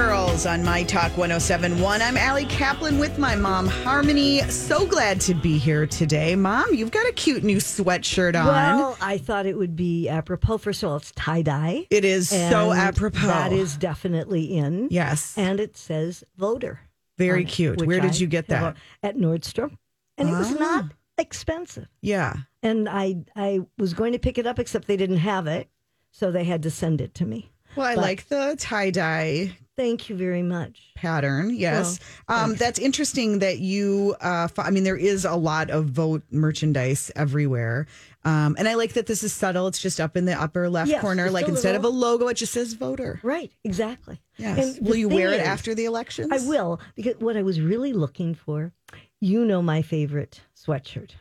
Girls on My Talk 1071. I'm Allie Kaplan with my mom, Harmony. So glad to be here today. Mom, you've got a cute new sweatshirt on. Well, I thought it would be apropos. First of all, it's tie dye. it is so apropos. That is definitely in. Yes. And it says voter. Very on it, cute. Where did I you get that? At Nordstrom. And it was Ah. not expensive. Yeah. And I I was going to pick it up, except they didn't have it. So they had to send it to me. Well, I But- like the tie dye Thank you very much. pattern. Yes. um, that's interesting that you, uh, I mean, there is a lot of vote merchandise everywhere. Um, and I like that this is subtle. It's just up in the upper left Yes, corner. Like instead of a logo, it just says voter. Right, exactly. Yes. And Will you wear it is- after the elections? I will, because what I was really looking for, you know my favorite sweatshirt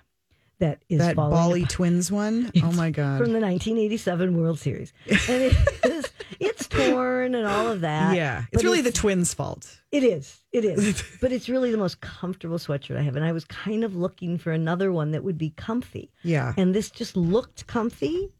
that is That Bally. Twins one. Oh my God. from the 1987 World Series, and it is it's torn and all of that. yeah. It's really the twins' fault. It is. It is. but it's really the most comfortable sweatshirt I have, and I was kind of looking for another one that would be comfy. Yeah. And this just looked comfy,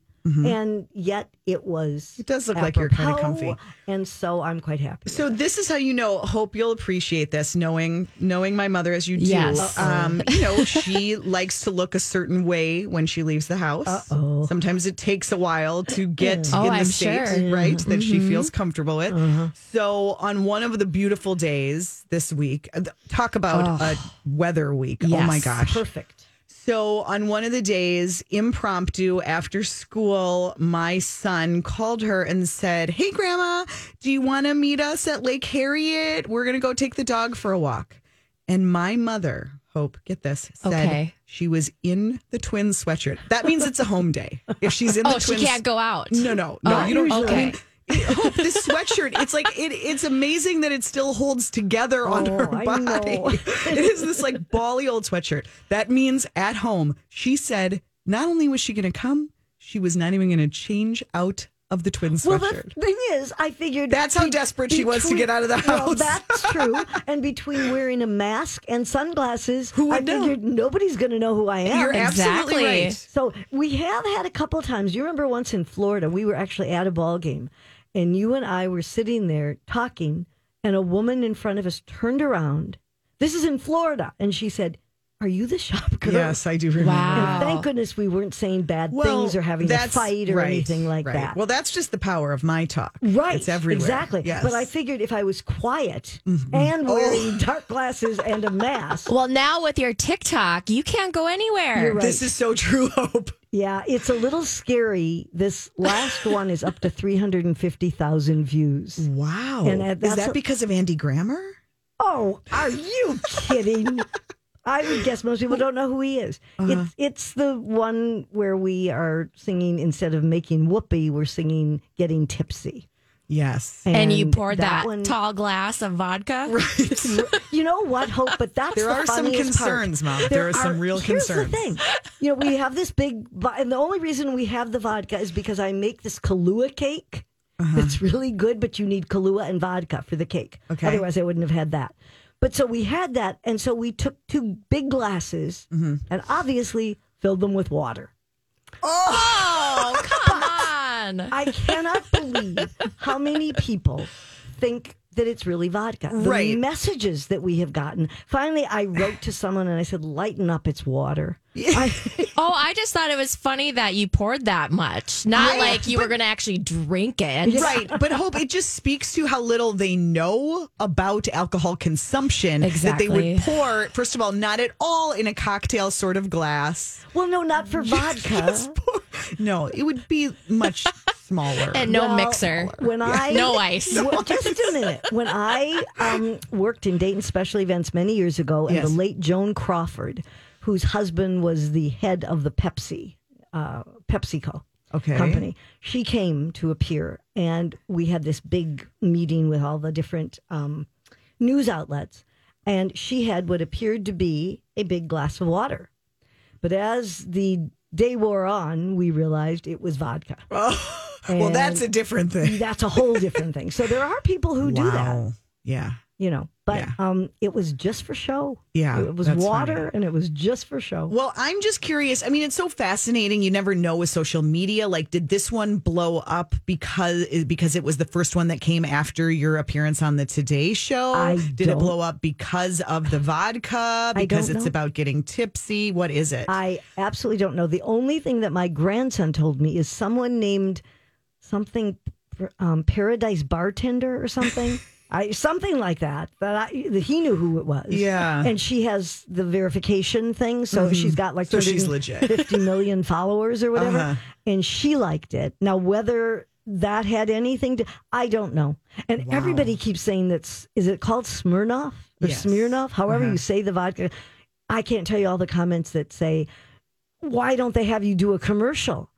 and yet it was. Mm-hmm. It does look like you're kinda comfy. and so I'm quite happy. So this is how you know. Hope you'll appreciate this, knowing knowing my mother as you do. Yes. Um, you know, she likes to look a certain way when she leaves the house. Uh-oh. Sometimes it takes a while to get Oh, in the I'm state, sure. right, that she feels comfortable with. Uh-huh. So on one of the beautiful days this week, uh, talk about a weather week. Oh my gosh. Perfect. So on one of the days, impromptu after school, my son called her and said, Hey, Grandma, do you want to meet us at Lake Harriet? We're going to go take the dog for a walk. And my mother, Hope, get this, said Okay. she was in the twin sweatshirt. That means it's a home day. If she's in oh, the Oh, she twins, can't go out. No, no, no. Oh, you don't. okay. I mean, Hope, this sweatshirt, it's like it, it's amazing that it still holds together on Oh, her I body. it is this like bally old sweatshirt. That means at home, she said not only was she going to come, she was not even going to change out of the twin sweatshirt. Well, the thing is, I figured That's how desperate she was to get out of the Well, house. that's true. and between wearing a mask and sunglasses, Who I would know? figured nobody's going to know who I am. You're absolutely right. So we have had a couple times. You remember once in Florida, we were actually at a ball game, and you and I were sitting there talking, and a woman in front of us turned around. This is in Florida, and she said, "Are you the shop girl?" Yes, I do remember. Wow. And thank goodness we weren't saying bad things or having a that's fight or right, anything like right. that. Well, that's just the power of my talk. Right. It's everywhere. Exactly. Yes. Mm-hmm. But I figured if I was quiet and Oh. wearing dark glasses and a mask. Well, now with your TikTok, you can't go anywhere. You're right. This is so true, Hope. Yeah, it's a little scary. This last one is up to 350,000 views. Wow. And, uh, is that a- because of Andy Grammer? Oh, are you kidding? I would guess most people don't know who he is. Uh-huh. It's it's the one where we are singing instead of making whoopee, we're singing getting tipsy. Yes. and you poured that, one- tall glass of vodka. Right. You know what, Hope? But that's There the are some funniest part. concerns, Mom. There are some real here's concerns. the thing. You know, we have this big, and the only reason we have the vodka is because I make this Kahlua cake. Uh-huh. That's really good, but you need Kahlua and vodka for the cake. Okay. Otherwise, I wouldn't have had that. But so we had that, and so we took two big glasses Mm-hmm. and obviously filled them with water. Oh, come on. I cannot believe how many people think that it's really vodka. The Right. messages that we have gotten. Finally, I wrote to someone and I said, "Lighten up, it's water." I, Oh, I just thought it was funny that you poured that much. Not Right, like you were going to actually drink it. Right. But Hope, it just speaks to how little they know about alcohol consumption. exactly. That they would pour, first of all, not at all in a cocktail sort of glass. well, no, not for vodka. No, it would be much smaller. And no Well, mixer. When I No ice. Well, just a minute. When I um, worked in Dayton Special Events many years ago, and Yes. the late Joan Crawford, whose husband was the head of the Pepsi, uh, PepsiCo Okay. company, she came to appear, and we had this big meeting with all the different um, news outlets, and she had what appeared to be a big glass of water, but as the day wore on, we realized it was vodka. well, that's a different thing. That's a whole different thing. So there are people who do that. Yeah. you know. But Yeah. um, it was just for show. Yeah, it was water, funny. and it was just for show. Well, I'm just curious. I mean, it's so fascinating. You never know with social media. Like, did this one blow up because because it was the first one that came after your appearance on the Today Show? I did it don't- blow up because of the vodka? I Because don't it's know. about getting tipsy? What is it? I absolutely don't know. The only thing that my grandson told me is someone named something um, Paradise Bartender or something. I, something like that. That, I, he knew who it was. Yeah. and she has the verification thing, so she's got like So she's legit. 50 million followers or whatever, Uh-huh. and she liked it. Now whether that had anything to, I don't know. And everybody keeps saying that's is it called Smirnoff or Yes. Smirnoff, however Uh-huh. you say the vodka. I can't tell you all the comments that say, why don't they have you do a commercial?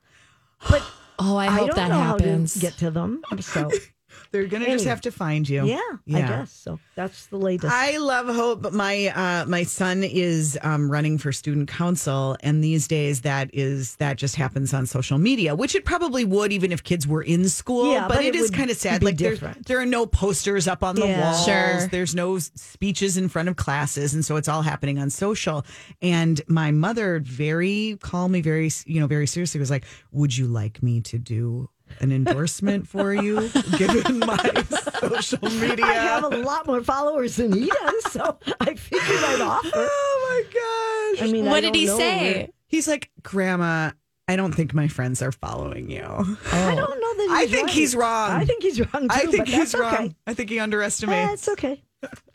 But Oh, I I, hope don't that know happens. how to get to them. So They're gonna just have to find you. yeah, I guess so. That's the latest. I love hope, but my uh, my son is um, running for student council, and these days that is that just happens on social media, which it probably would even if kids were in school. Yeah, but, but it it is kind of sad. Like there, there are no posters up on the walls. Sure. There's no speeches in front of classes, and so it's all happening on social. And my mother, very calmly, very you know, very seriously, was like, "Would you like me to do?" An endorsement for you, given my social media. I have a lot more followers than he does, so I figured I'd offer. Oh my gosh. I mean, I what did he say? where- He's like, Grandma, I don't think my friends are following you. I don't know that. I think right. he's wrong. I think he's wrong too. I think but he's that's wrong. Okay. I think he underestimates. it's okay.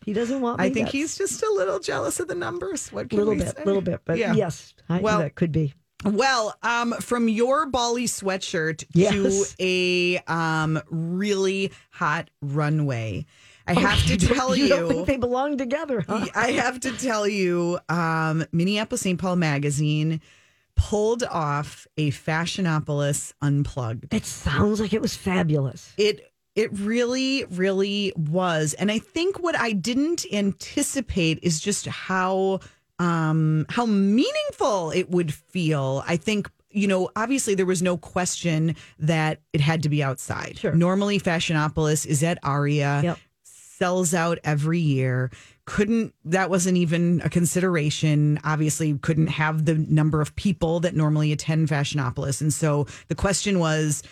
He doesn't want me. I think that's he's just a little jealous of the numbers. What a can little we bit, say? little bit, but Yeah. yes, I, Well- that could be. Well, um, from your Bali sweatshirt to a um, really hot runway, I have to tell you you. don't think they belong together, huh? I have to tell you, um, Minneapolis St. Paul magazine pulled off a Fashionopolis unplugged. It sounds like it was fabulous. It it really, really was. And I think what I didn't anticipate is just how um how meaningful it would feel. I think you know, obviously there was no question that it had to be outside. Sure. Normally Fashionopolis is at Aria Yep. sells out every year. Couldn't that wasn't even a consideration. Obviously, couldn't have the number of people that normally attend Fashionopolis, and so the question was.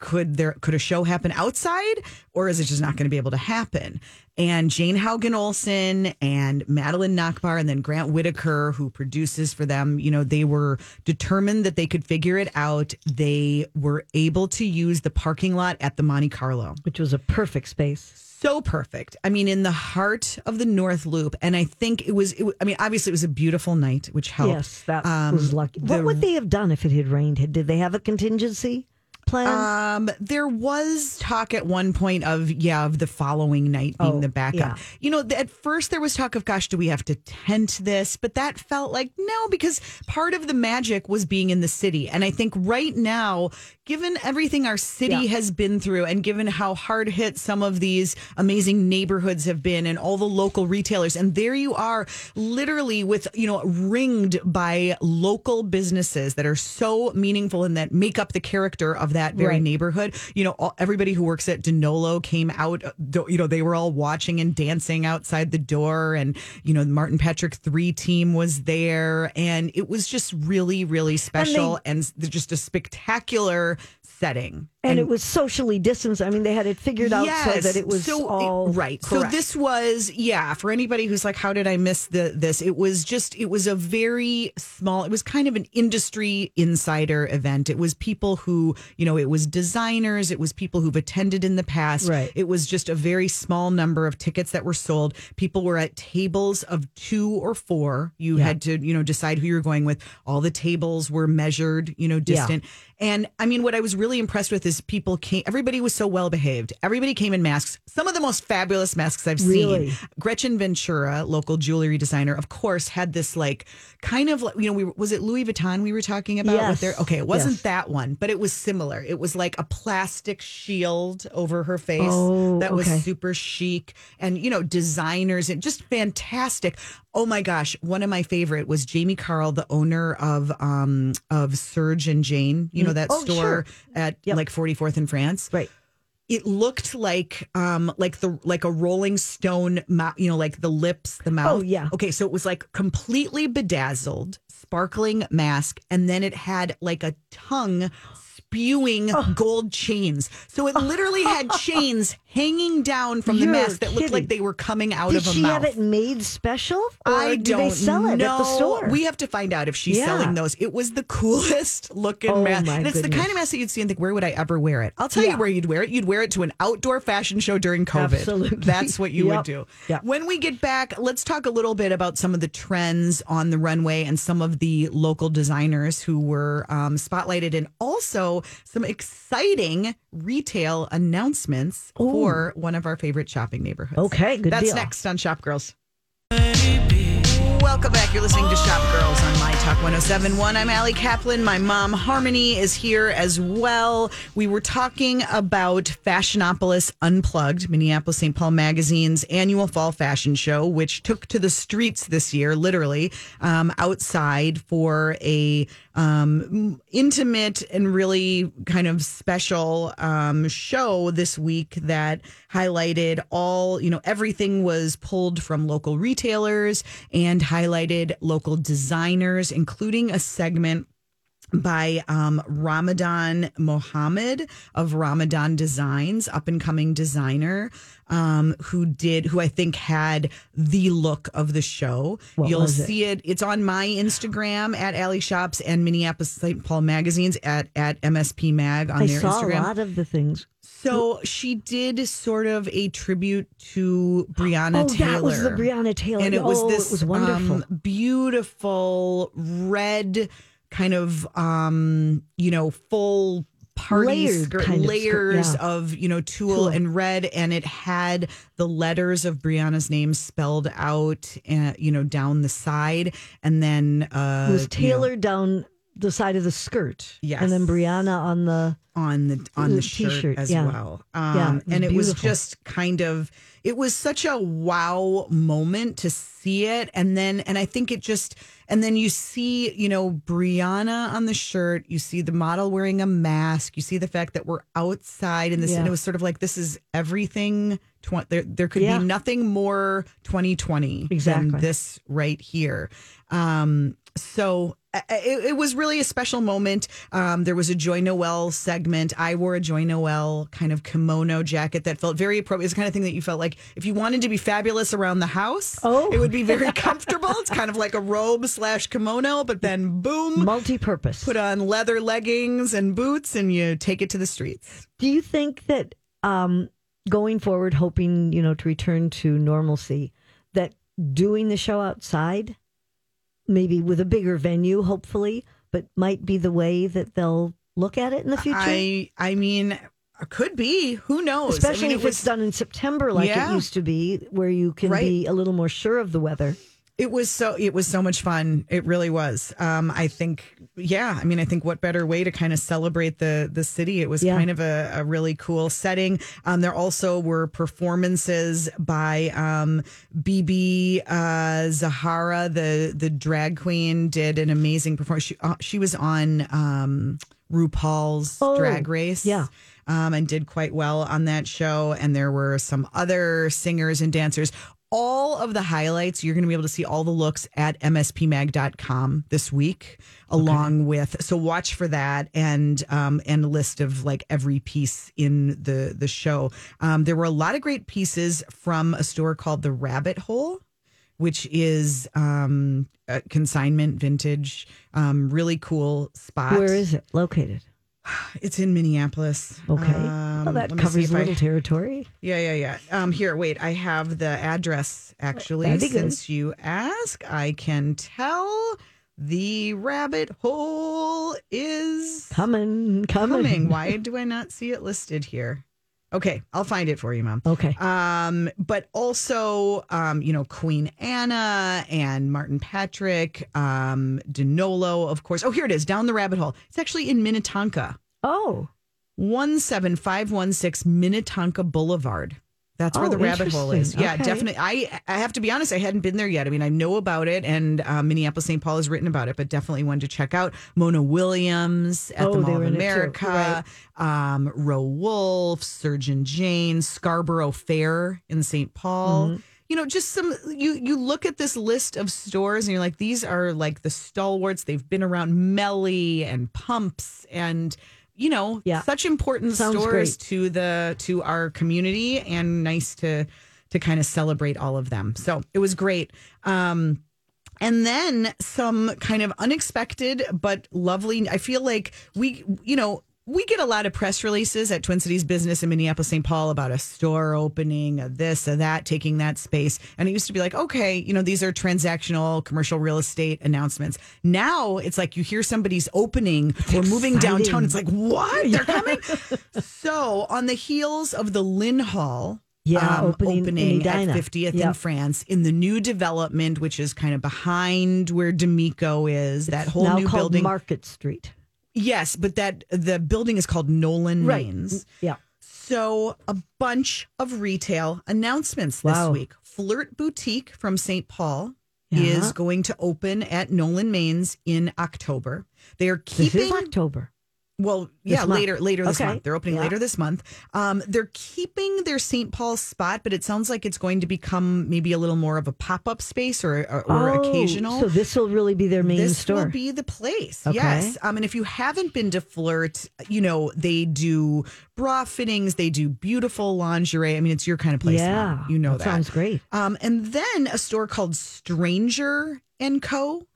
Could there could a show happen outside, or is it just not going to be able to happen? And Jane Haugen Olson and Madeline Nachbar and then Grant Whitaker, who produces for them, you know, they were determined that they could figure it out. They were able to use the parking lot at the Monte Carlo Which was a perfect space. so perfect. I mean, in the heart of the North Loop, and I think it was. It, I mean, obviously, it was a beautiful night, which helped. Yes, that Um, was lucky. the- what would they have done if it had rained? Did they have a contingency Um, there was talk at one point of yeah, of the following night being Oh, the backup. yeah. You know, at first there was talk of gosh, do we have to tent this? But that felt like no, because part of the magic was being in the city, and I think right now, given everything our city Yeah. has been through, and given how hard hit some of these amazing neighborhoods have been, and all the local retailers, and there you are, literally with you know ringed by local businesses that are so meaningful and that make up the character of that very Right. neighborhood. You know, all, everybody who works at Danolo came out. You know, they were all watching and dancing outside the door, and you know, the Martin Patrick Three team was there, and it was just really, really special and, s- just a spectacular setting. and, it was socially distanced. I mean, they had it figured out so that it was So, all right. So correct. this was yeah for anybody who's like, how did I miss the this? It was just it was a very small. It was kind of an industry insider event. It was people who you know it was designers. It was people who've attended in the past. Right. It was just a very small number of tickets that were sold. People were at tables of two or four. You Yeah. had to you know decide who you're going with. All the tables were measured. You know Yeah. distant. And I mean, what I was really impressed with is people came, everybody was so well behaved. Everybody came in masks, some of the most fabulous masks I've Really? seen. Gretchen Ventura, local jewelry designer, of course, had this like kind of like, you know, we was it Louis Vuitton we were talking about? Yes. Their, okay, it wasn't Yes. that one, but it was similar. It was like a plastic shield over her face Oh, that was okay. super chic and, you know, designers and just fantastic. Oh my gosh, one of my favorite was Jamie Carl, the owner of um of Serge and Jane. You know that Oh, store sure. at Yep. like 44th in France. right. it looked like um like the like a Rolling Stone, mou- you know, like the lips, the mouth. Oh, yeah. Okay, so it was like completely bedazzled, sparkling mask, and then it had like a tongue spewing Oh. gold chains. So it literally had chains hanging down from the You're mask that looked like they were coming out Did of a she mouth. have it made special, or I do don't they sell it know. at the store? We have to find out if she's Yeah. selling those. It was the coolest looking Oh, mask. And it's the kind of mask that you'd see and think, where would I ever wear it? I'll tell Yeah. you where you'd wear it. You'd wear it to an outdoor fashion show during COVID. Absolutely. That's what you Yep. would do. Yep. When we get back, let's talk a little bit about some of the trends on the runway and some of the local designers who were um, spotlighted and also some exciting retail announcements for one of our favorite shopping neighborhoods. Okay, good That's deal. next on Shop Girls. Welcome back. You're listening to Shop Girls on My Talk 1071. I'm Allie Kaplan. My mom, Harmony, is here as well. We were talking about Fashionopolis Unplugged, Minneapolis St. Paul Magazine's annual fall fashion show, which took to the streets this year, literally, um, outside for a um, intimate and really kind of special um, show this week that highlighted all, you know, everything was pulled from local retailers and highlighted local designers, including a segment by um, Ramadan Mohammed of Ramadan Designs, up and coming designer, um, who did, who I think had the look of the show. What You'll was it? see it. It's on my Instagram at Allie Shops and Minneapolis St. Paul Magazines at, at MSP Mag on I their saw Instagram. a lot of the things. So she did sort of a tribute to Breonna oh, Taylor. that was the Breonna Taylor. And it was oh, this It was wonderful. um, beautiful red kind of um, you know, full party Layered skirt, kind of skirt, layers yeah. of, you know, tulle Cool. and red and it had the letters of Breonna's name spelled out uh, you know, down the side and then uh it was you know, tailored down the side of the skirt. Yes. And then Breonna on the. on the on the The shirt t-shirt, as yeah. well. Um, Yeah, it and it was just kind of it was such a wow moment to see it, and then and I think it just and then you see you know Breonna on the shirt, you see the model wearing a mask, you see the fact that we're outside in this, and it was sort of like this is everything. Tw- there there could Yeah. be nothing more 2020 Exactly. than this right here. Um, so it, it was really a special moment. Um, there was a Joy Noel segment. I wore a Joy Noel kind of kimono jacket that felt very appropriate. It's the kind of thing that you felt like if you wanted to be fabulous around the house, Oh. it would be very comfortable. it's kind of like a robe slash kimono, but then boom, Multi purpose. put on leather leggings and boots, and you take it to the streets. Do you think that um, going forward, hoping you know to return to normalcy, that doing the show outside, maybe with a bigger venue, hopefully, but might be the way that they'll look at it in the future? I I mean, could be. Who knows? Especially I mean, if it it's done in September, like Yeah. it used to be, where you can Right. be a little more sure of the weather. It was so it was so much fun. It really was. Um, I think, yeah. I mean, I think what better way to kind of celebrate the the city? It was Yeah. kind of a, a really cool setting. Um, there also were performances by um, BeBe uh, Zahara, the the drag queen, did an amazing performance. She uh, she was on um, RuPaul's Oh, Drag Race, yeah. um, and did quite well on that show. And there were some other singers and dancers. All of the highlights, you're going to be able to see all the looks at mspmag.com this week, along with, so watch for that and, um, and a list of like every piece in the, the show. Um, there were a lot of great pieces from a store called The Rabbit Hole which is um, a consignment vintage, um, really cool spot. Where is it located? It's in Minneapolis. Okay. Um, well, that let me see covers a I- little territory. yeah, yeah, yeah. Um, here, wait. I have the address actually. Be good. Since you ask, I can tell the rabbit hole is Coming, coming. coming. Why do I not see it listed here? Okay, I'll find it for you, mom. Okay. Um, but also, um, you know, Queen Anna and Martin Patrick, um, Denolo, of course. Oh, here it is, down the rabbit hole. It's actually in Minnetonka. Oh, 17516 Minnetonka Boulevard. That's where Oh, the rabbit hole is. Yeah, Okay. definitely. I I have to be honest. I hadn't been there yet. I mean, I know about it, and uh, Minneapolis St. Paul has written about it, but definitely one to check out. Mona Williams at Oh, the Mall of were in it too. America. Um, Roe Wolf, Serge and Jane, Scarborough Fair in St. Paul. Mm-hmm. You know, just some you you look at this list of stores and you're like, these are like the stalwarts. They've been around Melly and Pumps and you know, Yeah. such important Sounds stores great. to the to our community and nice to to kind of celebrate all of them. So it was great. Um and then some kind of unexpected but lovely. I feel like we, you know, we get a lot of press releases at Twin Cities Business in Minneapolis, St. Paul about a store opening, a this, a that, taking that space. And it used to be like, okay, you know, these are transactional commercial real estate announcements. Now it's like you hear somebody's opening or moving downtown. It's like, what? They're coming. so on the heels of the Lynhall. Yeah, um, opening in opening at Edina. 50th in France in the new development, which is kind of behind where D'Amico is. that whole new called building. Market Street. Yes, but that the building is called Nolan Right. Mains. Yeah. So a bunch of retail announcements this Wow. week. Flirt Boutique from St. Paul Yeah. is going to open at Nolan Mains in October. They are keeping October. Well, yeah, later later this Okay. month. They're opening Yeah. later this month. Um, they're keeping their St. Paul spot, but it sounds like it's going to become maybe a little more of a pop up space or or, or Oh, occasional. So this will really be their main store. this store. will be the place. Okay. Yes. Um, and if you haven't been to Flirt, you know they do bra fittings. They do beautiful lingerie. I mean, it's your kind of place. yeah. now. you know that. Sounds great. Um, and then a store called Stranger and Co.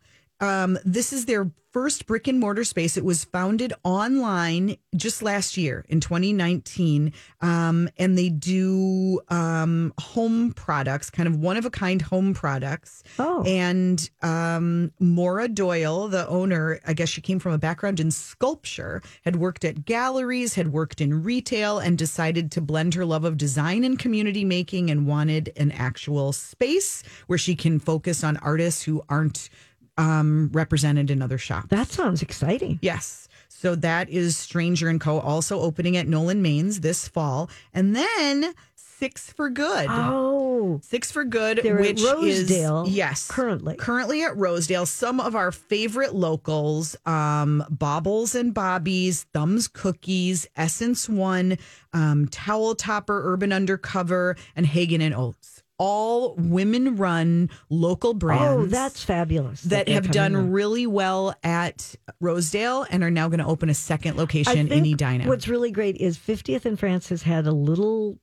Um, this is their first brick and mortar space. It was founded online just last year in 2019. Um, and they do um, home products, kind of one of a kind home products. Oh. And um, Maura Doyle, the owner, I guess she came from a background in sculpture, had worked at galleries, had worked in retail, and decided to blend her love of design and community making and wanted an actual space where she can focus on artists who aren't um, represented in other shops. That sounds exciting. Yes. So that is Stranger and Co. also opening at Nolan Mains this fall. And then Six for Good. Oh. Six for Good, They're at which Rosedale is yes, currently. currently at Rosedale. Some of our favorite locals: um, Bobbles and Bobbies, Thumbs Cookies, Essence One, um, Towel Topper, Urban Undercover, and Hagen and Oates. All women-run local brands Oh, that's fabulous. that they're have done really well at Rosedale and are now going to open a second location in Edina. What's really great is 50th and France has had a little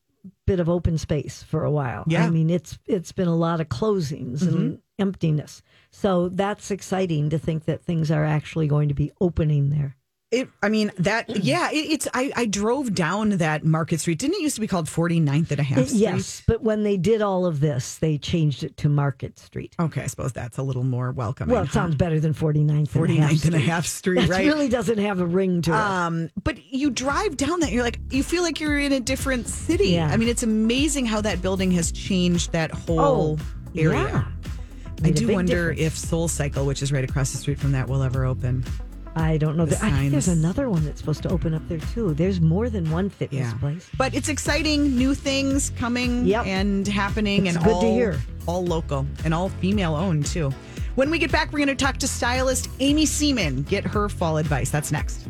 bit of open space for a while. Yeah. Mm-hmm. I mean, it's it's been a lot of closings and emptiness. So that's exciting to think that things are actually going to be opening there. It, I mean that. Yeah, it, it's. I, I drove down that Market Street. Didn't it used to be called 49th and a half It- Street? yes, but when they did all of this, they changed it to Market Street. Okay, I suppose that's a little more welcoming. Well, it sounds better than 49th, 49th and a Street. And a half Street, right? really doesn't have a ring to it. Um, but you drive down that, you're like, you feel like you're in a different city. Yeah. I mean, it's amazing how that building has changed that whole area. Oh, Yeah. I do wonder difference. if Soul Cycle, which is right across the street from that, will ever open. I don't know. the I think there's another one that's supposed to open up there too. There's more than one fitness place. But it's exciting, new things coming Yep. and happening, It's and good all to hear. all local and all female owned too. When we get back, we're going to talk to stylist Amy Seeman. Get her fall advice. That's next.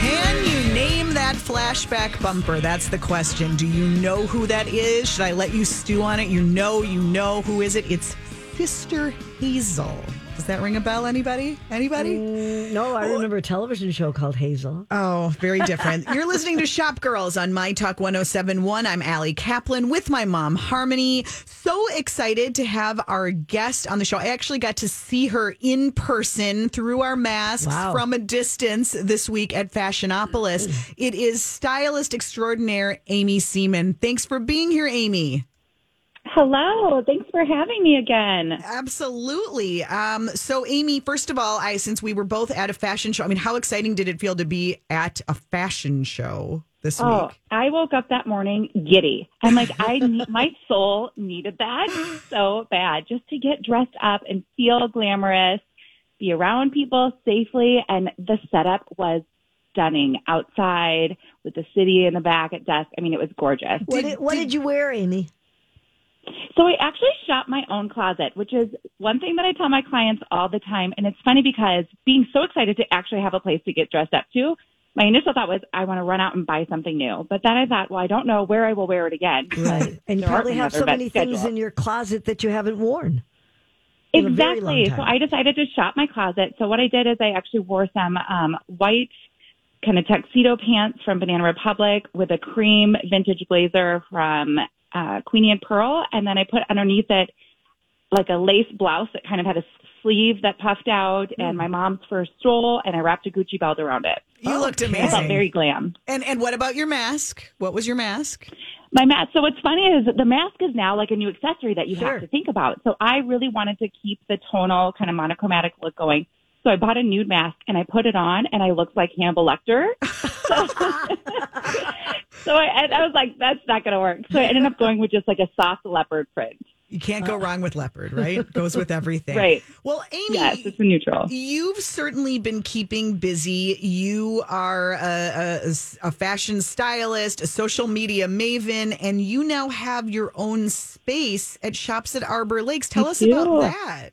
Can you name that flashback bumper? That's the question. Do you know who that is? Should I let you stew on it? You know, you know who is it? It's Sister Hazel. Does that ring a bell? Anybody? Anybody? Mm, no, I remember a television show called Hazel. Oh, very different. You're listening to Shop Girls on My Talk 1071. I'm Allie Kaplan with my mom, Harmony. So excited to have our guest on the show. I actually got to see her in person through our masks Wow. from a distance this week at Fashionopolis. It is stylist extraordinaire Amy Seeman. Thanks for being here, Amy. Hello, thanks for having me again. Absolutely. Um, so, Amy, first of all, I since we were both at a fashion show, I mean, how exciting did it feel to be at a fashion show this Oh, week? I woke up that morning giddy. I'm like, I need, my soul needed that so bad just to get dressed up and feel glamorous, be around people safely, and the setup was stunning outside with the city in the back at dusk. I mean, it was gorgeous. What Did- did, what did- did you wear, Amy? So I actually shop my own closet, which is one thing that I tell my clients all the time. And it's funny because being so excited to actually have a place to get dressed up to, my initial thought was I want to run out and buy something new. But then I thought, well, I don't know where I will wear it again. Right. And you probably have so many things schedule. in your closet that you haven't worn. in a very long Exactly. So. I decided to shop my closet. So what I did is I actually wore some um, white kind of tuxedo pants from Banana Republic with a cream vintage blazer from uh, Queenie and Pearl, and then I put underneath it like a lace blouse that kind of had a sleeve that puffed out, and Hmm. my mom's first stole, and I wrapped a Gucci belt around it. You looked Okay. I felt amazing. very glam. and and what about your mask? What was your mask? My mask. So what's funny is the mask is now like a new accessory that you Sure. have to think about. So I really wanted to keep the tonal kind of monochromatic look going. So I bought a nude mask and I put it on and I looked like Hannibal Lecter. so I, I was like, that's not going to work. So I ended up going with just like a soft leopard print. You can't go wrong with leopard, right? Goes with everything. Right. Well, Amy, Yes, it's a neutral. You've certainly been keeping busy. You are a, a, a fashion stylist, a social media maven, and you now have your own space at Shops at Arbor Lakes. Tell I us do. about that.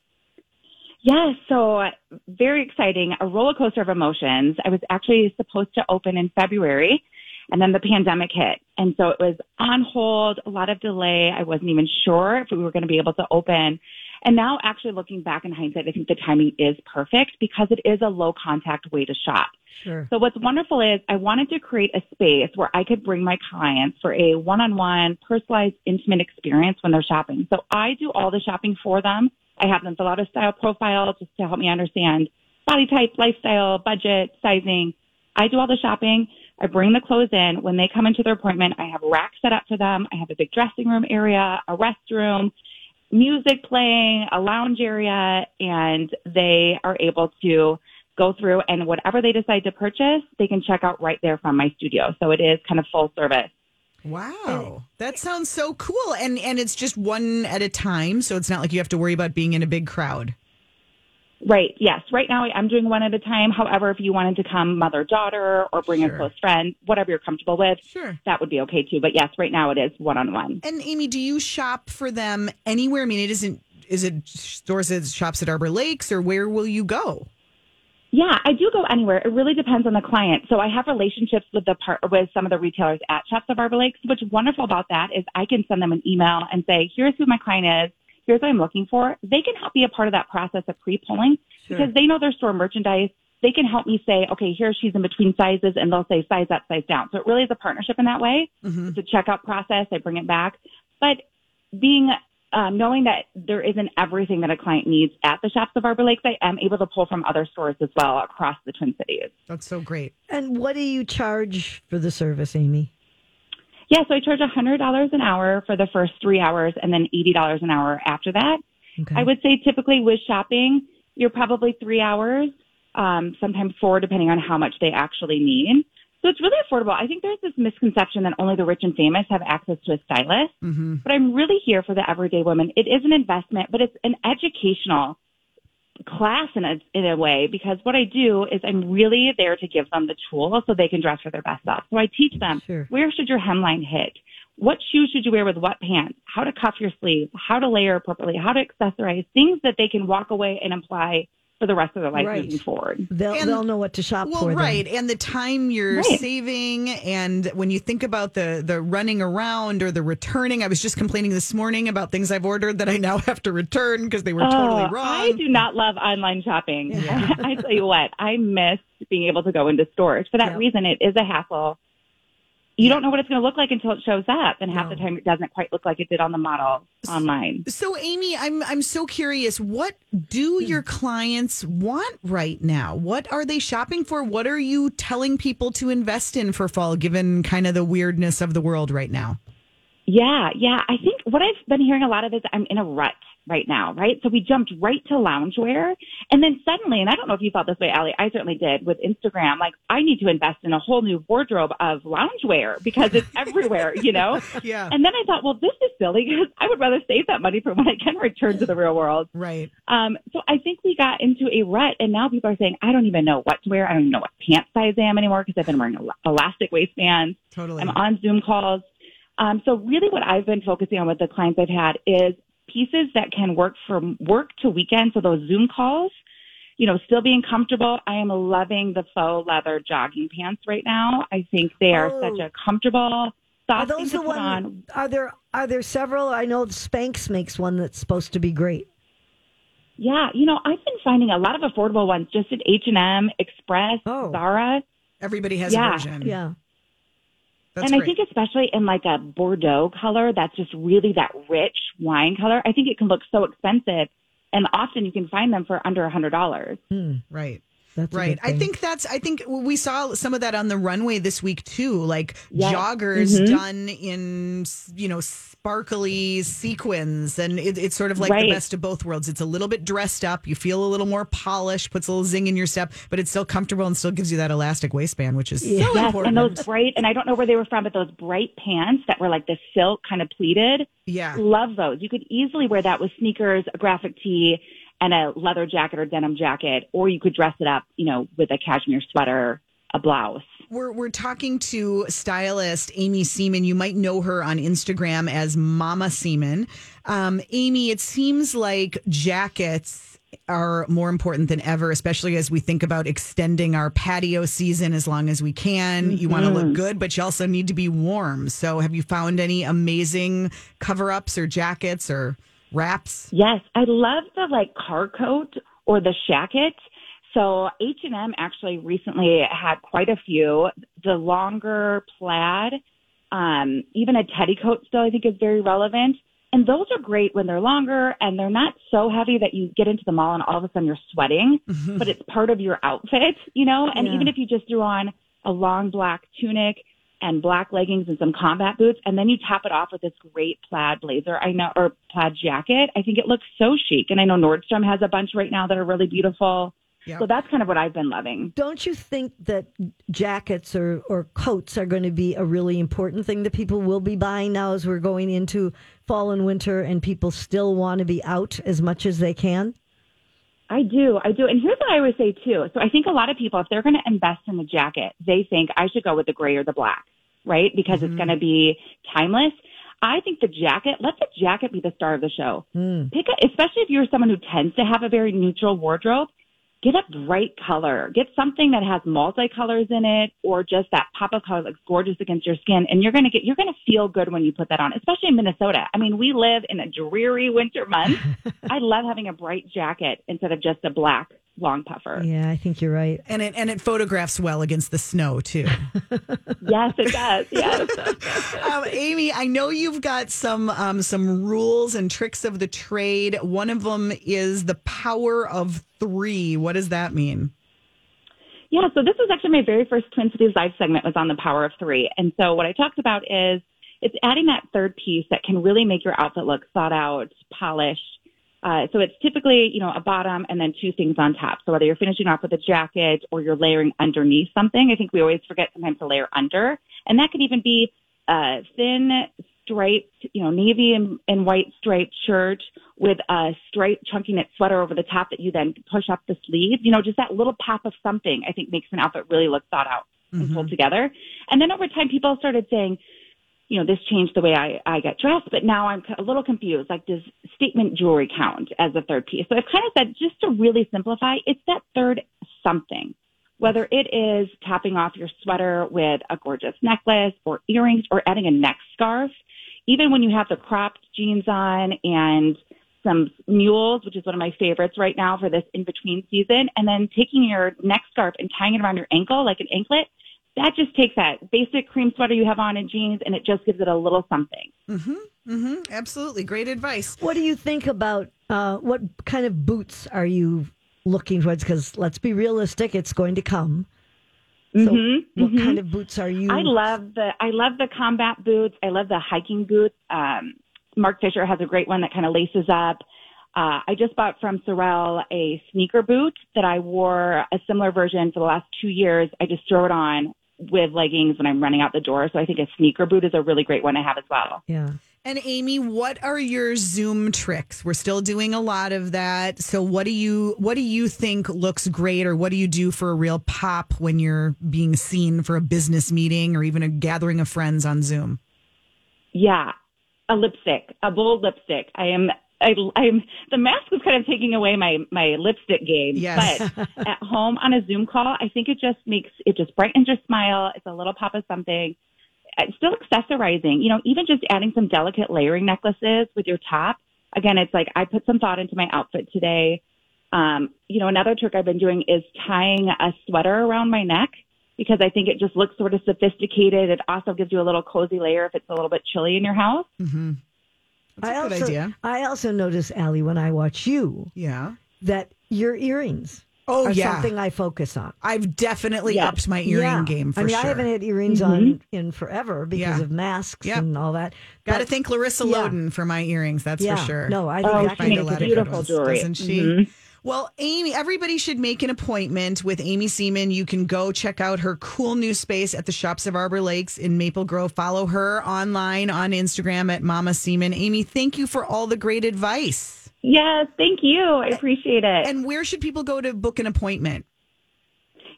Yes, so uh, very exciting. A roller coaster of emotions. I was actually supposed to open in February and then the pandemic hit. And so it was on hold, a lot of delay. I wasn't even sure if we were going to be able to open. And now actually looking back in hindsight, I think the timing is perfect because it is a low contact way to shop. Sure. So what's wonderful is I wanted to create a space where I could bring my clients for a one-on-one, personalized, intimate experience when they're shopping. So I do all the shopping for them. I have them fill out a style profile just to help me understand body type, lifestyle, budget, sizing. I do all the shopping. I bring the clothes in. When they come into their appointment, I have racks set up for them. I have a big dressing room area, a restroom, music playing, a lounge area, and they are able to go through and whatever they decide to purchase, they can check out right there from my studio. So it is kind of full service. Wow, that sounds so cool. And and it's just one at a time, so it's not like you have to worry about being in a big crowd. Right. Yes. Right now I'm doing one at a time. However, if you wanted to come mother daughter or bring Sure. a close friend, whatever you're comfortable with, Sure. that would be okay too. But yes, right now it is one on one. And Amy, do you shop for them anywhere? I mean, it isn't. Is it stores at shops at Arbor Lakes, or where will you go? Yeah, I do go anywhere. It really depends on the client. So I have relationships with the part with some of the retailers at Shops of Arbor Lakes. What's wonderful about that is I can send them an email and say, "Here's who my client is. Here's what I'm looking for." They can help be a part of that process of pre-pulling Sure. because they know their store merchandise. They can help me say, "Okay, here she's in between sizes," and they'll say size up, size down. So it really is a partnership in that way. Mhm. It's a checkout process. I bring it back, but being um, knowing that there isn't everything that a client needs at the shops of Arbor Lakes, I am able to pull from other stores as well across the Twin Cities. That's so great. And what do you charge for the service, Amy? Yeah, so I charge $100 an hour for the first three hours and then $80 an hour after that. Okay. I would say typically with shopping, you're probably three hours, um, sometimes four, depending on how much they actually need. So it's really affordable. I think there's this misconception that only the rich and famous have access to a stylist. hmm but I'm really here for the everyday woman. It is an investment, but it's an educational class in a, in a way because what I do is I'm really there to give them the tools so they can dress for their best self. So I teach them Sure. where should your hemline hit? What shoes should you wear with what pants? How to cuff your sleeves? How to layer appropriately? How to accessorize? Things that they can walk away and apply for the rest of their life Right. moving forward. They'll, And- they'll know what to shop Well, for. then. right, and the time you're Right. saving, and when you think about the the running around or the returning, I was just complaining this morning about things I've ordered that I now have to return because they were totally Oh, wrong. I do not love online shopping. I tell you what, I miss being able to go into stores. For that Yeah. reason, it is a hassle. You don't know what it's going to look like until it shows up, and half No. the time it doesn't quite look like it did on the model online. So, Amy, I'm I'm so curious. What do Hmm. your clients want right now? What are they shopping for? What are you telling people to invest in for fall, given kind of the weirdness of the world right now? Yeah, yeah. I think what I've been hearing a lot of is I'm in a rut. Right now, right? So we jumped right to loungewear. And then suddenly, and I don't know if you felt this way, Allie, I certainly did with Instagram, like I need to invest in a whole new wardrobe of loungewear because it's everywhere, you know? Yeah. And then I thought, well, this is silly because I would rather save that money for when I can return to the real world. Right. Um, so I think we got into a rut, and now people are saying, I don't even know what to wear. I don't even know what pant size I am anymore because I've been wearing elastic waistbands. Totally. I'm on Zoom calls. Um, so really, what I've been focusing on with the clients I've had is pieces that can work from work to weekend. So those Zoom calls, you know, still being comfortable. I am loving the faux leather jogging pants right now. I think they are Oh. such a comfortable, Are soft thing those to the put one? on. Are there are there several? I know Spanx makes one that's supposed to be great. Yeah, you know, I've been finding a lot of affordable ones just at H and M, Express, Oh. Zara. Everybody has Yeah. a version. Yeah. That's and great. I think especially in like a Bordeaux color, that's just really that rich wine color. I think it can look so expensive, and often you can find them for under a hundred dollars. Hmm, right. That's Right. I think that's, I think we saw some of that on the runway this week too. Like Yes. joggers Mhm. done in, you know, sparkly sequins. And it, it's sort of like the best of both worlds. It's a little bit dressed up. You feel a little more polished, puts a little zing in your step, but it's still comfortable and still gives you that elastic waistband, which is so Yes, important. and those bright, and I don't know where they were from, but those bright pants that were like the silk kind of pleated. yeah. Love those. You could easily wear that with sneakers, a graphic tee, and a leather jacket or denim jacket, or you could dress it up, you know, with a cashmere sweater, a blouse. We're, we're talking to stylist Amy Seeman. You might know her on Instagram as Mama Seeman. Um, Amy, it seems like jackets are more important than ever, especially as we think about extending our patio season as long as we can. You want to look good, but you also need to be warm. So, have you found any amazing cover ups or jackets or wraps? Yes, I love the like car coat or the shacket. So H and M actually recently had quite a few. The longer plaid, um, even a teddy coat still I think is very relevant. And those are great when they're longer and they're not so heavy that you get into the mall and all of a sudden you're sweating, but it's part of your outfit, you know? And Yeah. even if you just threw on a long black tunic and black leggings and some combat boots, and then you top it off with this great plaid blazer, I know, or plaid jacket, I think it looks so chic. And I know Nordstrom has a bunch right now that are really beautiful. Yeah. So that's kind of what I've been loving. Don't you think that jackets or, or coats are going to be a really important thing that people will be buying now as we're going into fall and winter and people still want to be out as much as they can? I do, I do. And here's what I would say too. So I think a lot of people, if they're going to invest in a jacket, they think I should go with the gray or the black, right? Because it's going to mm-hmm. be timeless. I think the jacket, let the jacket be the star of the show. Hmm. Pick a, especially if you're someone who tends to have a very neutral wardrobe, get a bright color. Get something that has multicolors in it or just that pop of color looks gorgeous against your skin. And you're going to get, you're going to feel good when you put that on, especially in Minnesota. I mean, we live in a dreary winter month. I love having a bright jacket instead of just a black long puffer. Yeah, I think you're right. And it and it photographs well against the snow too. Yes, it does. Yes. um, Amy, I know you've got some um, some rules and tricks of the trade. One of them is the power of three. What does that mean? Yeah, so this was actually my very first Twin Cities Live segment was on the power of three. And so what I talked about is it's adding that third piece that can really make your outfit look thought out, polished. Uh, so it's typically, you know, a bottom and then two things on top. So whether you're finishing off with a jacket or you're layering underneath something, I think we always forget sometimes to layer under. And that could even be a thin striped, you know, navy and, and white striped shirt with a striped chunky knit sweater over the top that you then push up the sleeves. You know, just that little pop of something I think makes an outfit really look thought out and pulled together. And then over time, people started saying, you know, this changed the way I, I get dressed, but now I'm a little confused. Like, does statement jewelry count as a third piece? So I've kind of said, just to really simplify, it's that third something. Whether it is topping off your sweater with a gorgeous necklace or earrings or adding a neck scarf, even when you have the cropped jeans on and some mules, which is one of my favorites right now for this in between season, and then taking your neck scarf and tying it around your ankle like an anklet, that just takes that basic cream sweater you have on and jeans and it just gives it a little something. Mm-hmm. Absolutely, great advice. What do you think about uh, what kind of boots are you looking towards? Because let's be realistic, it's going to come. So, Mhm, what mhm. kind of boots are you? I love the I love the combat boots. I love the hiking boots. Um, Marc Fisher has a great one that kind of laces up. Uh, I just bought from Sorel a sneaker boot that I wore a similar version for the last two years. I just throw it on with leggings when I'm running out the door. So I think a sneaker boot is a really great one to have as well. Yeah. And Amy, what are your Zoom tricks? We're still doing a lot of that. So what do you what do you think looks great or what do you do for a real pop when you're being seen for a business meeting or even a gathering of friends on Zoom? Yeah, a lipstick, a bold lipstick. I am. I, I'm the mask was kind of taking away my my lipstick game. Yes. But at home on a Zoom call, I think it just makes it just brightens your smile. It's a little pop of something. It's still accessorizing. You know, even just adding some delicate layering necklaces with your top. Again, it's like I put some thought into my outfit today. Um, you know, another trick I've been doing is tying a sweater around my neck because I think it just looks sort of sophisticated. It also gives you a little cozy layer if it's a little bit chilly in your house. Mm-hmm. That's a I good also, idea. I also notice, Allie, when I watch you, Yeah. that your earrings Oh are yeah. something I focus on. I've definitely Yeah. upped my earring Yeah. game for I mean, sure. I haven't had earrings on in forever because Yeah. of masks Yep. and all that. Got to But- thank Larissa Yeah. Loden for my earrings. That's Yeah. for sure. No, I think Oh, that she Find a lot of good beautiful ones, jewelry. doesn't she? Mhm. Well, Amy, everybody should make an appointment with Amy Seeman. You can go check out her cool new space at the Shops of Arbor Lakes in Maple Grove. Follow her online on Instagram at Mama Seeman. Amy, thank you for all the great advice. Yes, thank you. I appreciate it. And where should people go to book an appointment?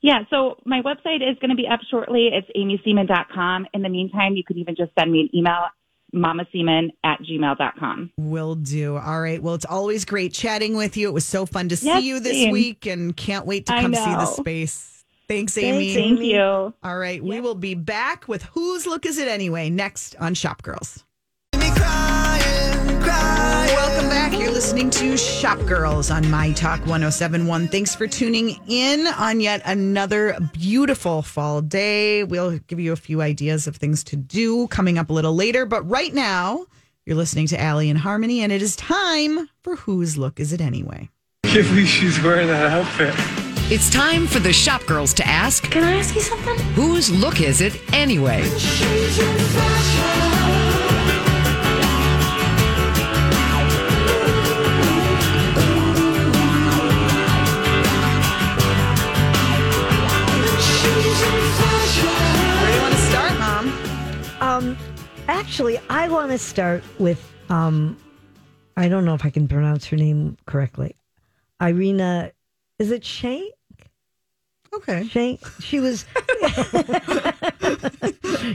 yeah, so my website is going to be up shortly. It's amyseeman.com. In the meantime, you can even just send me an email, mamaseeman at gmail.com. Will do. All right. Well, it's always great chatting with you. It was so fun to Yes, see you this same. week and can't wait to come see the space. Thanks, Amy. Thank you. All right. We will be back with Whose Look Is It Anyway next on Shop Girls. Welcome back. You're listening to Shop Girls on My Talk 1071. Thanks for tuning in on yet another beautiful fall day. We'll give you a few ideas of things to do coming up a little later. But right now, you're listening to Allie and Harmony, and it is time for Whose Look Is It Anyway? can't believe she's wearing that outfit. It's time for the shop girls to ask Can I ask you something? whose look is it anyway? Actually, I want to start with um, I don't know if I can pronounce her name correctly. Irina, is it Shank? Okay. Shank. She was.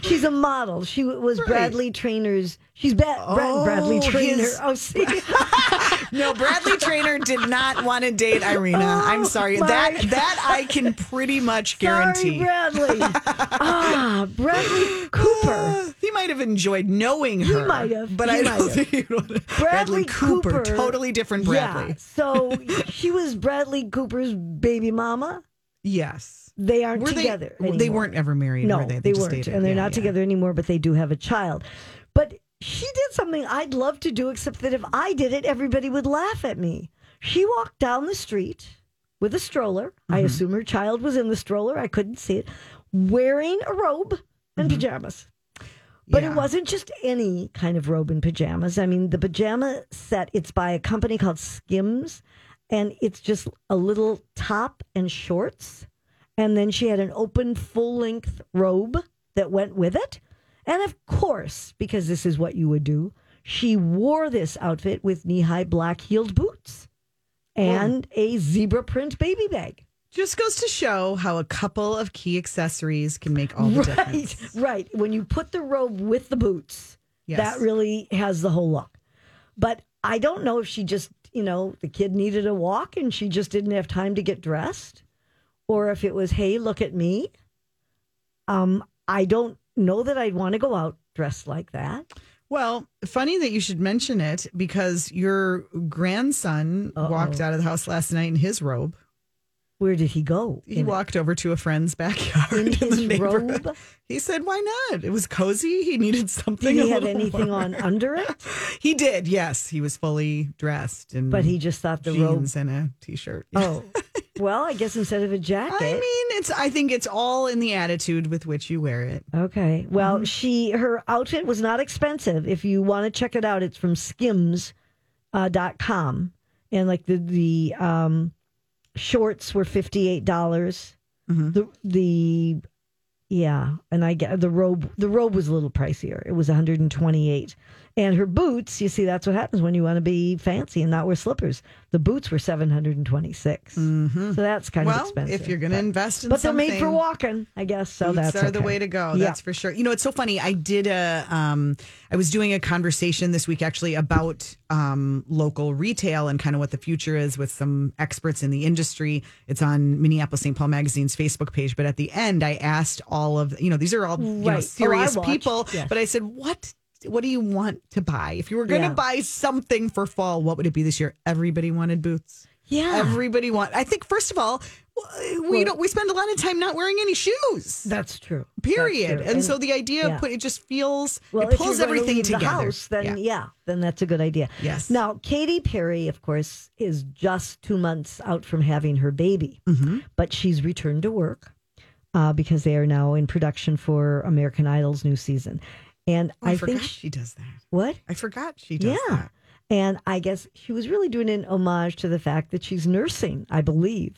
she's a model. She was Right. Bradley Trainer's. She's ba- Brad- Oh, Bradley Trainer. his- Oh, see, No, Bradley Trainer did not want to date Irina. I'm sorry. my That God. that I can pretty much sorry, guarantee. Bradley. ah, Bradley Cooper. Uh, he might have enjoyed knowing her. He might have. But He I don't have. think he would have. Bradley Cooper, Cooper. Totally different Bradley. Yeah. So she was Bradley Cooper's baby mama. Yes. They aren't Were together. they? They weren't ever married, No, were they? they, just weren't, dated. and they're Yeah, not yeah. together anymore. But they do have a child. But she did something I'd love to do, except that if I did it, everybody would laugh at me. She walked down the street with a stroller. I Mm-hmm. assume her child was in the stroller. I couldn't see it, wearing a robe and pajamas. But Mm-hmm. Yeah. it wasn't just any kind of robe and pajamas. I mean, the pajama set, it's by a company called Skims, and it's just a little top and shorts. And then she had an open full length robe that went with it. And of course, because this is what you would do, she wore this outfit with knee high black heeled boots and oh. a zebra print baby bag. Just goes to show how a couple of key accessories can make all the Right, difference. right. When you put the robe with the boots, Yes. that really has the whole look. But I don't know if she just, you know, the kid needed a walk and she just didn't have time to get dressed, or if it was, hey, look at me. Um, I don't know that I'd want to go out dressed like that. Well, funny that you should mention it because your grandson Uh-oh. walked out of the house last night in his robe. Where did he go? He In it? walked over to a friend's backyard in in the his neighborhood. robe. He said, "Why not? It was cozy. He needed something." Did he have anything warmer." on under it? He did. Yes, he was fully dressed and But he just thought the robe. jeans and a t-shirt. Oh, well, I guess instead of a jacket. I mean, it's. I think it's all in the attitude with which you wear it. Okay. Well, she her outfit was not expensive. If you want to check it out, it's from skims uh, dot com and like the the um, shorts were fifty eight dollars. Mm-hmm. The the yeah, and I get the robe. The robe was a little pricier. It was one hundred and twenty eight. And her boots, you see, that's what happens when you want to be fancy and not wear slippers. The boots were seven hundred and twenty six. So that's kind of Well, expensive. if you're going to invest in but they're made for walking, I guess. So Boots that's are the way to go. Yeah. That's for sure. You know, it's so funny. I did a, um, I was doing a conversation this week actually about um, local retail and kind of what the future is with some experts in the industry. It's on Minneapolis St. Paul Magazine's Facebook page. But at the end, I asked all of, you know, these are all you know, Right. Oh, serious people. Yes. But I said, what? What do you want to buy? If you were going to Yeah. buy something for fall, what would it be this year? Everybody wanted boots. Yeah. Everybody want. I think first of all, we Well- don't. We spend a lot of time not wearing any shoes That's true. That's period. true. And, so the idea yeah. of put it just feels well, it pulls you're going to everything together. The house, then Yeah. yeah. then that's a good idea. Yes. Now, Katy Perry, of course, is just two months out from having her baby, Mm-hmm. but she's returned to work uh, because they are now in production for American Idol's new season. And Oh, I, I, forgot think she does that. what? I forgot she does Yeah. that. And I guess she was really doing an homage to the fact that she's nursing, I believe.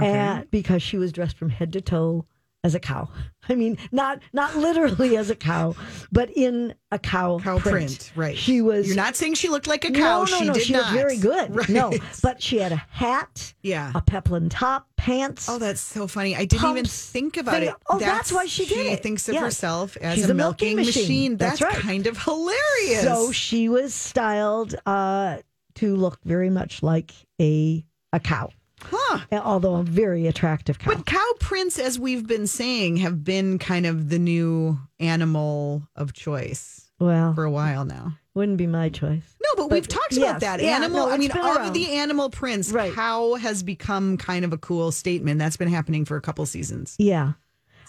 Okay. And because she was dressed from head to toe as a cow. I mean, not not literally as a cow, but in a cow, Cow print, right? She was You're not saying she looked like a cow. No, no, she no. did she not. looked very good. Right. No, but she had a hat, yeah. a peplum top, pants. Oh, that's so funny. I didn't even think about thing- it. oh, that's why she did She it. thinks of Yes. herself as She's a, a milking, milking machine. machine. That's, That's right. kind of hilarious. So she was styled uh, to look very much like a a cow, huh. although a very attractive cow. But cow prints, as we've been saying, have been kind of the new animal of choice well, for a while now. wouldn't be my choice. No, but, But we've talked yes, about that. yeah, animal, no, I mean, of around. the animal prints, Right. cow has become kind of a cool statement. That's been happening for a couple seasons. Yeah.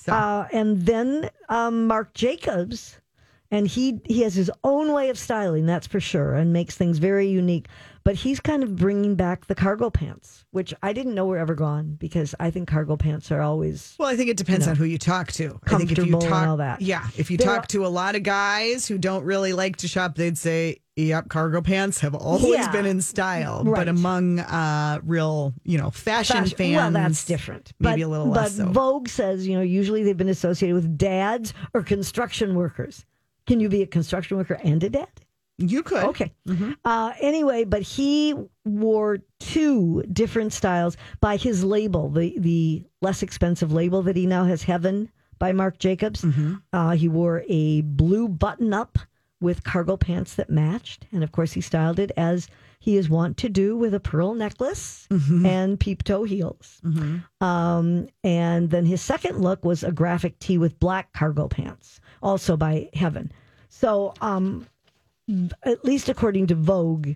So, Uh, and then um, Marc Jacobs, and he he has his own way of styling, that's for sure, and makes things very unique. But he's kind of bringing back the cargo pants, which I didn't know were ever gone because I think cargo pants are always well, I think it depends on who you talk to. I think if you talk, all that. yeah, if you They're- talk to a lot of guys who don't really like to shop, they'd say, "Yep, cargo pants have always Yeah. been in style." But among uh, real, you know, fashion, fashion- fans, Well, that's different. Maybe but, a little but less so. Vogue says, you know, usually they've been associated with dads or construction workers. Can you be a construction worker and a dad? You could, Okay. Uh, anyway, but he wore two different styles by his label, the the less expensive label that he now has, Heaven by Marc Jacobs. Uh, he wore a blue button up with cargo pants that matched, and of course, he styled it as he is wont to do with a pearl necklace and peep toe heels. Um, and then his second look was a graphic tee with black cargo pants, also by Heaven. So, um, at least according to Vogue,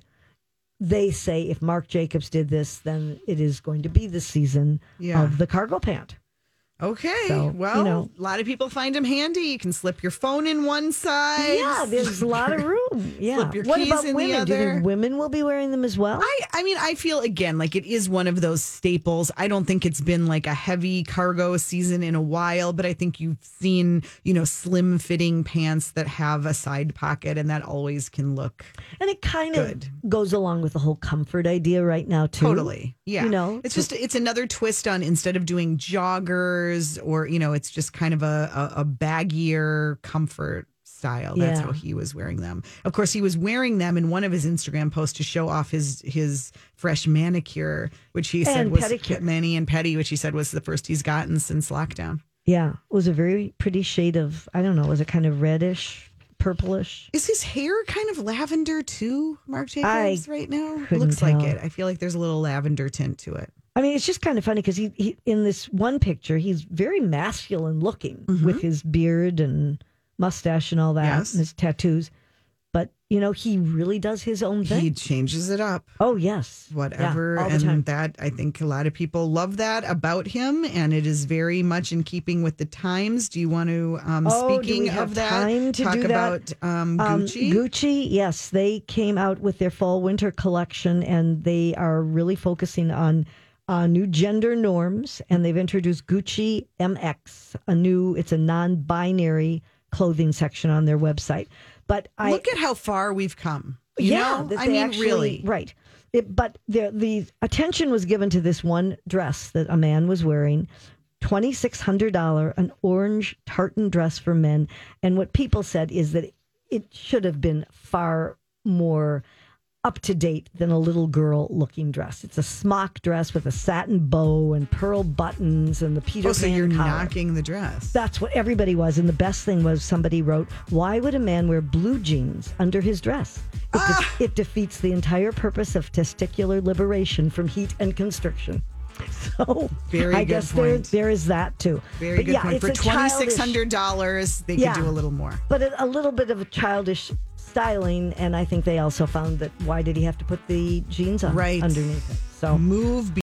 they say if Marc Jacobs did this, then it is going to be the season Yeah. of the cargo pant. Okay. So, you well, know. a lot of people find them handy. You can slip your phone in one side. Yeah, there's a lot of room. Yeah. Slip your what about women? Do you think women will be wearing them as well? I, I mean, I feel again like it is one of those staples. I don't think it's been like a heavy cargo season in a while, but I think you've seen, you know, slim fitting pants that have a side pocket, and that always can look and it kind Good. of goes along with the whole comfort idea right now too. totally. Yeah. You know, it's just, it's another twist on instead of doing joggers or, you know, it's just kind of a, a, a baggier comfort style. That's Yeah. how he was wearing them. Of course, he was wearing them in one of his Instagram posts to show off his his fresh manicure, which he said And was pedicure. mani and petty, which he said was the first he's gotten since lockdown. Yeah, it was a very pretty shade of I don't know, was it kind of reddish, purplish? Is his hair kind of lavender too, Marc Jacobs, right now? Looks like it. I feel like there's a little lavender tint to it. I mean, it's just kind of funny because he, he in this one picture he's very masculine looking with his beard and mustache and all that, Mm-hmm. Yes. and his tattoos. But you know, he really does his own thing. He changes it up. oh yes, whatever. yeah, and time. that I think a lot of people love that about him, and it is very much in keeping with the times. Do you want to, um, Oh, speaking of that, talk that? about um, Um, Gucci? Gucci, yes, they came out with their fall winter collection, and they are really focusing on uh, new gender norms. And they've introduced Gucci MX, a new. It's a non-binary clothing section on their website. But I Look at how far we've come. You yeah, know? I mean, actually- really. right. it, but the the attention was given to this one dress that a man was wearing. Twenty six hundred dollar, an orange tartan dress for men, and what people said is that it should have been far more up to date than a little girl looking dress. It's a smock dress with a satin bow and pearl buttons and the Peter Oh, so Pan you're collar. knocking the dress. That's what everybody was. And the best thing was somebody wrote, Why would a man wear blue jeans under his dress? It, de- Ah! it defeats the entire purpose of testicular liberation from heat and constriction. So Very I good guess point. there, there is that too. Very But good yeah, point. For twenty six hundred dollars, they Yeah. could do a little more. But a, a little bit of a childish styling. And I think they also found that why did he have to put the jeans on Right. underneath it? So Move